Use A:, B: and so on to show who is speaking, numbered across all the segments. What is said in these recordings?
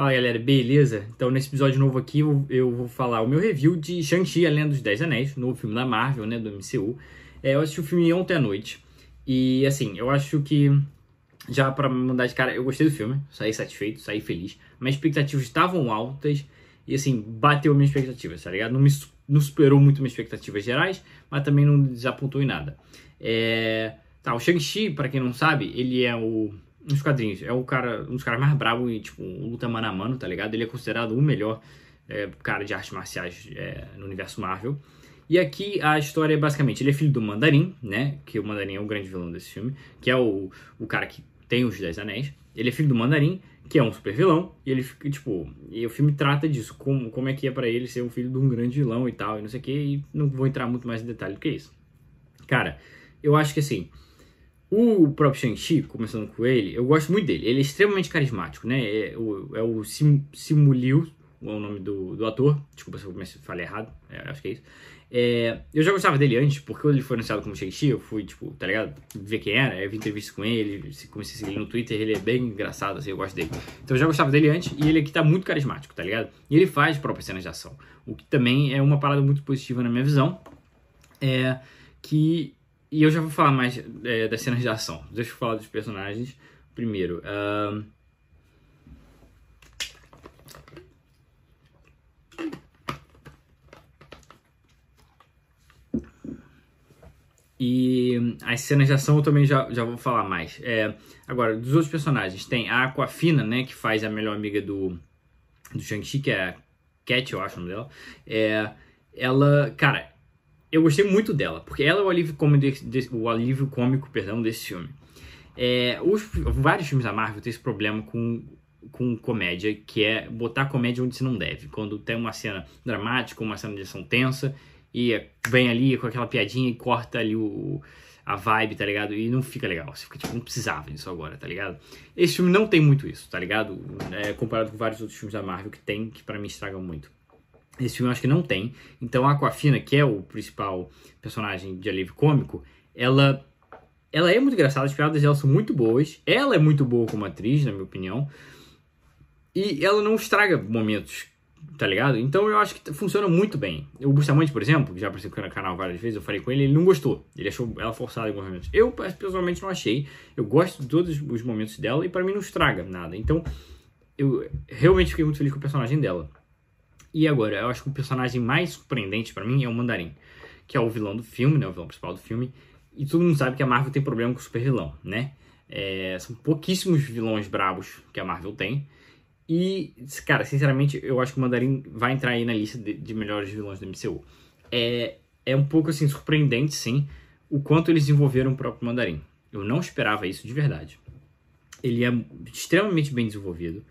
A: Fala galera, beleza? Então nesse episódio novo aqui eu, vou falar o meu review de Shang-Chi, a Lenda dos Dez Anéis, novo filme da Marvel, né, do MCU. É, eu assisti o filme ontem à noite e assim, eu acho que já para mudar de cara, eu gostei do filme, saí satisfeito, saí feliz. Minhas expectativas estavam altas e assim, bateu minhas expectativas, tá ligado? Não, me, não superou muito minhas expectativas gerais, mas também não desapontou em nada. É... Tá, o Shang-Chi, pra quem não sabe, ele é o nos quadrinhos, é o cara, um dos caras mais bravos e, tipo, luta mano a mano, tá ligado? Ele é considerado o melhor é, cara de artes marciais é, no universo Marvel. E aqui a história é basicamente, ele é filho do Mandarim, né? Que o Mandarim é o grande vilão desse filme, que é o, o cara que tem os Dez Anéis. Ele é filho do Mandarim, que é um super vilão, e ele fica, tipo, e o filme trata disso, como, como é que é para ele ser um filho de um grande vilão e tal, e não sei o que, e não vou entrar muito mais em detalhe do que isso. Cara, eu acho que assim, o próprio Shang-Chi, começando com ele, eu gosto muito dele. Ele é extremamente carismático, né? É o, é o Sim, Simu Liu, é o nome do, do ator. Desculpa se eu falei errado, é, acho que é isso. É, eu já gostava dele antes, porque quando ele foi anunciado como Shang-Chi, eu fui, tipo, tá ligado? Ver quem era, eu vi entrevista com ele, comecei a seguir no Twitter, ele é bem engraçado, assim, eu gosto dele. Então eu já gostava dele antes, e ele aqui tá muito carismático, tá ligado? E ele faz próprias cenas de ação, o que também é uma parada muito positiva na minha visão. É que e eu já vou falar mais é, das cenas de ação. Deixa eu falar dos personagens primeiro. Uh... E as cenas de ação eu também já, já vou falar mais. É, agora, dos outros personagens, tem a Aquafina, né, que faz a melhor amiga do, do Shang-Chi, que é a Cat, eu acho o nome dela. É, ela, cara, eu gostei muito dela, porque ela é o alívio cômico, o alívio cômico perdão, desse filme. É, os, vários filmes da Marvel têm esse problema com, com comédia, que é botar comédia onde se não deve. Quando tem uma cena dramática, uma cena de ação tensa, e vem ali com aquela piadinha e corta ali o, a vibe, tá ligado? E não fica legal. Você fica tipo, não precisava disso agora, tá ligado? Esse filme não tem muito isso, tá ligado? É, comparado com vários outros filmes da Marvel que tem, que para mim estragam muito. Esse filme eu acho que não tem. Então a Aquafina, que é o principal personagem de alívio cômico, ela ela é muito engraçada, as piadas dela são muito boas. Ela é muito boa como atriz, na minha opinião. E ela não estraga momentos, tá ligado? Então eu acho que funciona muito bem. O Bustamante, por exemplo, que já apareceu no canal várias vezes, eu falei com ele, ele não gostou. Ele achou ela forçada em alguns momentos. Eu, pessoalmente, não achei. Eu gosto de todos os momentos dela e para mim não estraga nada. Então eu realmente fiquei muito feliz com o personagem dela. E agora, eu acho que o personagem mais surpreendente para mim é o Mandarim, que é o vilão do filme, né? O vilão principal do filme. E todo mundo sabe que a Marvel tem problema com o super vilão, né? É, são pouquíssimos vilões bravos que a Marvel tem. E, cara, sinceramente, eu acho que o Mandarim vai entrar aí na lista de, de melhores vilões do MCU. É, é um pouco, assim, surpreendente, sim, o quanto eles desenvolveram o próprio Mandarim. Eu não esperava isso de verdade. Ele é extremamente bem desenvolvido.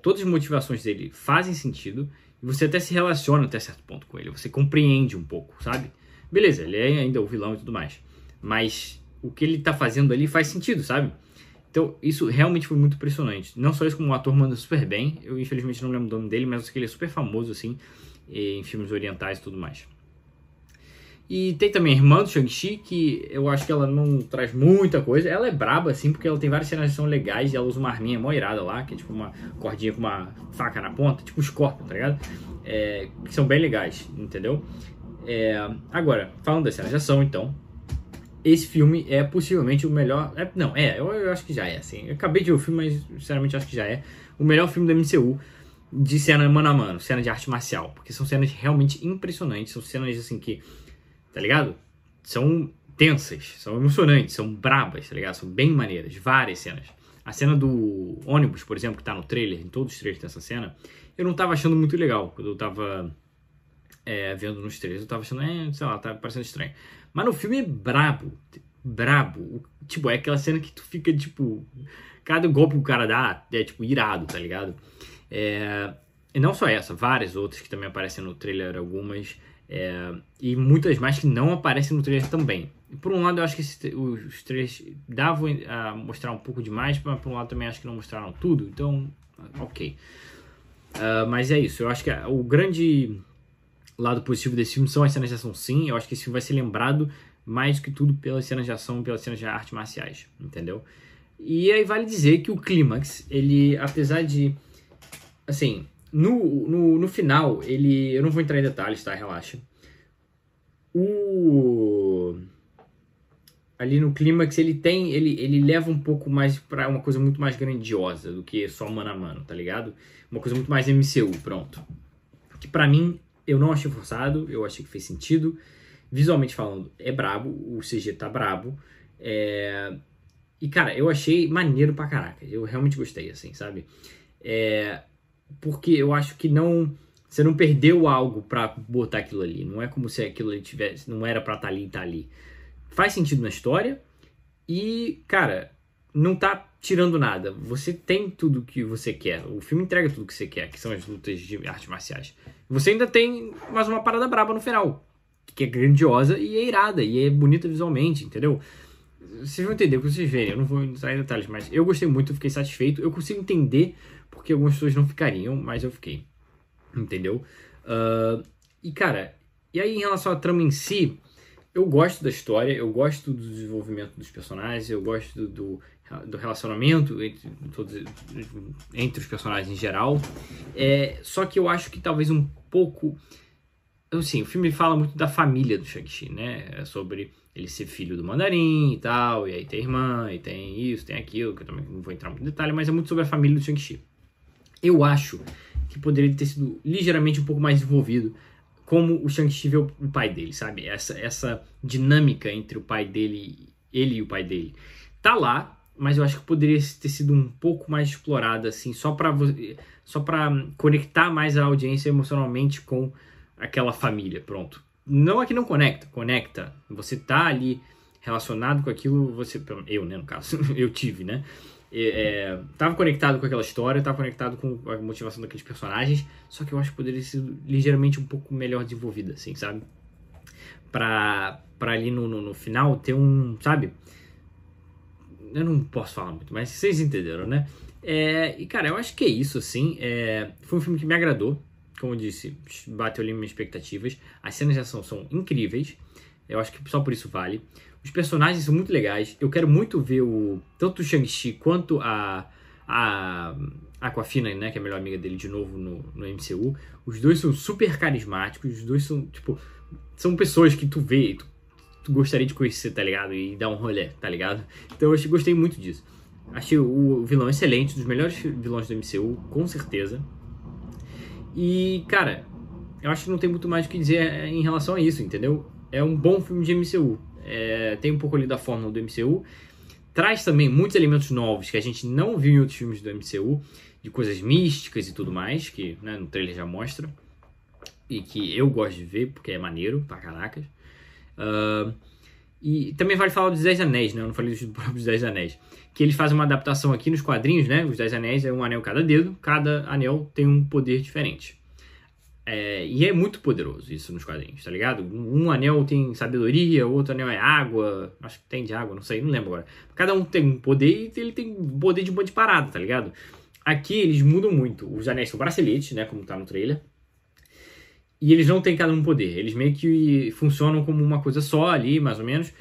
A: Todas as motivações dele fazem sentido você até se relaciona até certo ponto com ele, você compreende um pouco, sabe? Beleza, ele é ainda o vilão e tudo mais. Mas o que ele tá fazendo ali faz sentido, sabe? Então, isso realmente foi muito impressionante. Não só isso, como o ator manda super bem. Eu, infelizmente, não lembro o nome dele, mas eu sei que ele é super famoso, assim, em filmes orientais e tudo mais. E tem também a irmã do Shang-Chi, que eu acho que ela não traz muita coisa. Ela é braba, assim, porque ela tem várias cenas que são legais e ela usa uma arminha mó irada lá, que é tipo uma cordinha com uma faca na ponta, tipo um Scorpion, tá ligado? É, que são bem legais, entendeu? É, agora, falando das cenas de ação, então, esse filme é possivelmente o melhor. É, não, é, eu, eu, acho que já é, assim. Eu acabei de ver o filme, mas sinceramente acho que já é o melhor filme do MCU de cena mano a mano, cena de arte marcial, porque são cenas realmente impressionantes, são cenas assim que tá ligado? São tensas, são emocionantes, são brabas, tá ligado? São bem maneiras, várias cenas. A cena do ônibus, por exemplo, que tá no trailer, em todos os trailers dessa cena, eu não tava achando muito legal quando eu tava é, vendo nos trailers. Eu tava achando, é, sei lá, tá parecendo estranho. Mas no filme é brabo, brabo. Tipo, é aquela cena que tu fica, tipo, cada golpe que o cara dá é, tipo, irado, tá ligado? É, e não só essa, várias outras que também aparecem no trailer, algumas. É, e muitas mais que não aparecem no trailer também. Por um lado, eu acho que esse, os trailers davam a mostrar um pouco demais, mas por um lado também acho que não mostraram tudo, então, ok. Uh, mas é isso, eu acho que o grande lado positivo desse filme são as cenas de ação, sim. Eu acho que esse filme vai ser lembrado mais do que tudo pelas cenas de ação pelas cenas de artes marciais, entendeu? E aí vale dizer que o clímax, ele, apesar de assim, no, no, no final, ele. Eu não vou entrar em detalhes, tá? Relaxa. O. Ali no clímax, ele tem. Ele, ele leva um pouco mais para uma coisa muito mais grandiosa do que só mano a mano, tá ligado? Uma coisa muito mais MCU, pronto. Que para mim, eu não achei forçado, eu achei que fez sentido. Visualmente falando, é brabo, o CG tá brabo. É... E, cara, eu achei maneiro pra caraca. Eu realmente gostei, assim, sabe? É, porque eu acho que não. Você não perdeu algo para botar aquilo ali. Não é como se aquilo ali tivesse. Não era pra estar tá ali e tá ali. Faz sentido na história. E, cara, não tá tirando nada. Você tem tudo que você quer. O filme entrega tudo que você quer, que são as lutas de artes marciais. Você ainda tem mais uma parada braba no final. Que é grandiosa e é irada. E é bonita visualmente, entendeu? Vocês vão entender o que vocês verem. Eu não vou entrar em detalhes, mas eu gostei muito, eu fiquei satisfeito. Eu consigo entender porque algumas pessoas não ficariam, mas eu fiquei. Entendeu? Uh, e cara, e aí em relação à trama em si, eu gosto da história, eu gosto do desenvolvimento dos personagens, eu gosto do, do relacionamento entre, todos, entre os personagens em geral. É, só que eu acho que talvez um pouco. Assim, o filme fala muito da família do Shang-Chi, né? É sobre ele ser filho do mandarim e tal, e aí tem irmã, e tem isso, tem aquilo, que eu também não vou entrar muito em detalhe, mas é muito sobre a família do Shang-Chi. Eu acho que poderia ter sido ligeiramente um pouco mais desenvolvido como o Shang-Chi vê o pai dele, sabe? Essa, essa dinâmica entre o pai dele, ele e o pai dele. Tá lá, mas eu acho que poderia ter sido um pouco mais explorada, assim, só para só para conectar mais a audiência emocionalmente com aquela família, pronto. Não é que não conecta, conecta. Você tá ali relacionado com aquilo, você, eu, né, no caso, eu tive, né? É, tava conectado com aquela história, tava conectado com a motivação daqueles personagens, só que eu acho que poderia ser ligeiramente um pouco melhor desenvolvida, assim, sabe? Pra, pra ali no, no, no final ter um, sabe? Eu não posso falar muito, mas vocês entenderam, né? É, e cara, eu acho que é isso, assim. É, foi um filme que me agradou, como eu disse, bateu ali minhas expectativas. As cenas de ação são incríveis, eu acho que só por isso vale. Os personagens são muito legais. Eu quero muito ver o tanto o Shang-Chi quanto a a Aquafina, né, que é a melhor amiga dele de novo no, no MCU. Os dois são super carismáticos, os dois são tipo são pessoas que tu vê, tu, tu gostaria de conhecer, tá ligado? E dar um rolê, tá ligado? Então eu gostei muito disso. Achei o vilão excelente, dos melhores vilões do MCU, com certeza. E, cara, eu acho que não tem muito mais o que dizer em relação a isso, entendeu? É um bom filme de MCU é, tem um pouco ali da fórmula do MCU. Traz também muitos elementos novos que a gente não viu em outros filmes do MCU, de coisas místicas e tudo mais, que né, no trailer já mostra. E que eu gosto de ver, porque é maneiro pra caracas. Uh, e também vale falar dos Dez Anéis, né? Eu não falei dos próprios Dez Anéis. Que eles fazem uma adaptação aqui nos quadrinhos, né? Os Dez Anéis é um anel cada dedo, cada anel tem um poder diferente. É, e é muito poderoso isso nos quadrinhos, tá ligado? Um anel tem sabedoria, outro anel é água, acho que tem de água, não sei, não lembro agora. Cada um tem um poder e ele tem poder de um monte de parada, tá ligado? Aqui eles mudam muito. Os anéis são braceletes, né, como tá no trailer. E eles não têm cada um poder, eles meio que funcionam como uma coisa só ali, mais ou menos.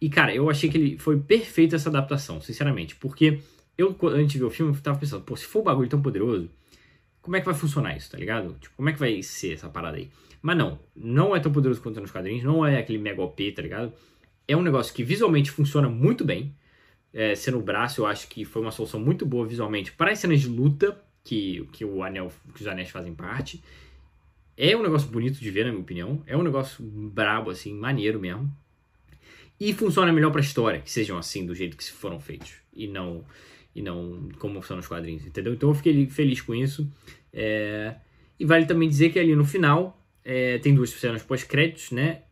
A: E cara, eu achei que ele foi perfeito essa adaptação, sinceramente, porque eu, antes de ver o filme, eu tava pensando, pô, se for um bagulho tão poderoso, como é que vai funcionar isso, tá ligado? Tipo, como é que vai ser essa parada aí? Mas não, não é tão poderoso quanto nos quadrinhos, não é aquele mega OP, tá ligado? É um negócio que visualmente funciona muito bem. É, sendo o braço, eu acho que foi uma solução muito boa visualmente para as cenas de luta que, que o anel, que os anéis fazem parte. É um negócio bonito de ver, na minha opinião. É um negócio brabo, assim, maneiro mesmo. E funciona melhor pra história, que sejam assim, do jeito que foram feitos. E não e não como são nos quadrinhos, entendeu? Então eu fiquei feliz com isso. É... E vale também dizer que ali no final é, tem duas cenas pós-créditos, né?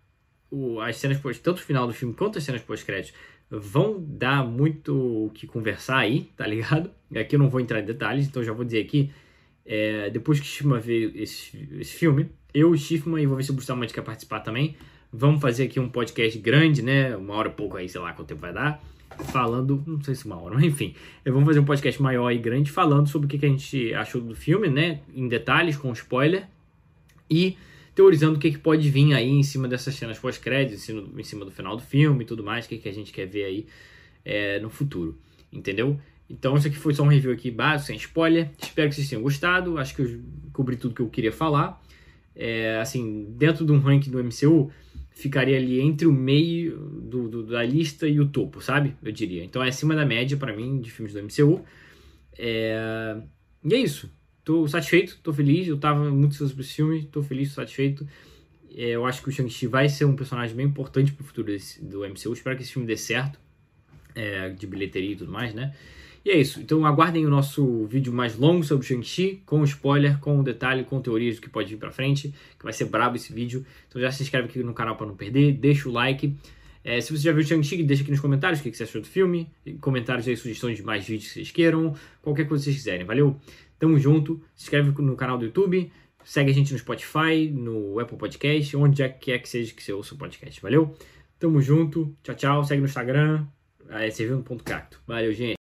A: O, as cenas pós, tanto o final do filme quanto as cenas pós-créditos vão dar muito o que conversar aí, tá ligado? Aqui eu não vou entrar em detalhes, então já vou dizer aqui. É, depois que Schiffman ver esse, esse filme, eu, Schiffman, e vou ver se o Bustamante quer participar também. Vamos fazer aqui um podcast grande, né? Uma hora e pouco aí, sei lá quanto tempo vai dar falando, não sei se uma hora, mas enfim, vamos fazer um podcast maior e grande falando sobre o que, a gente achou do filme, né, em detalhes, com spoiler, e teorizando o que, que pode vir aí em cima dessas cenas pós-créditos, em cima do final do filme e tudo mais, o que, que a gente quer ver aí é, no futuro, entendeu? Então, isso aqui foi só um review aqui básico, sem spoiler. Espero que vocês tenham gostado. Acho que eu cobri tudo que eu queria falar. É, assim, dentro de um ranking do MCU, ficaria ali entre o meio do, do, da lista e o topo, sabe? Eu diria. Então é acima da média para mim de filmes do MCU. É... E é isso. Tô satisfeito, tô feliz. Eu tava muito ansioso esse filme, tô feliz, tô satisfeito. É, eu acho que o Shang-Chi vai ser um personagem bem importante pro futuro desse, do MCU. Espero que esse filme dê certo. É, de bilheteria e tudo mais, né? E é isso. Então aguardem o nosso vídeo mais longo sobre Shang-Chi, com spoiler, com detalhe, com teorias do que pode vir pra frente, que vai ser brabo esse vídeo. Então já se inscreve aqui no canal para não perder, deixa o like. É, se você já viu Shang-Chi, deixa aqui nos comentários o que você achou do filme. Comentários aí, sugestões de mais vídeos que vocês queiram. Qualquer coisa que vocês quiserem, valeu? Tamo junto. Se inscreve no canal do YouTube. Segue a gente no Spotify, no Apple Podcast, onde é que é que seja que você ouça o podcast, valeu? Tamo junto. Tchau, tchau. Segue no Instagram, é, servindo.cacto. Valeu, gente.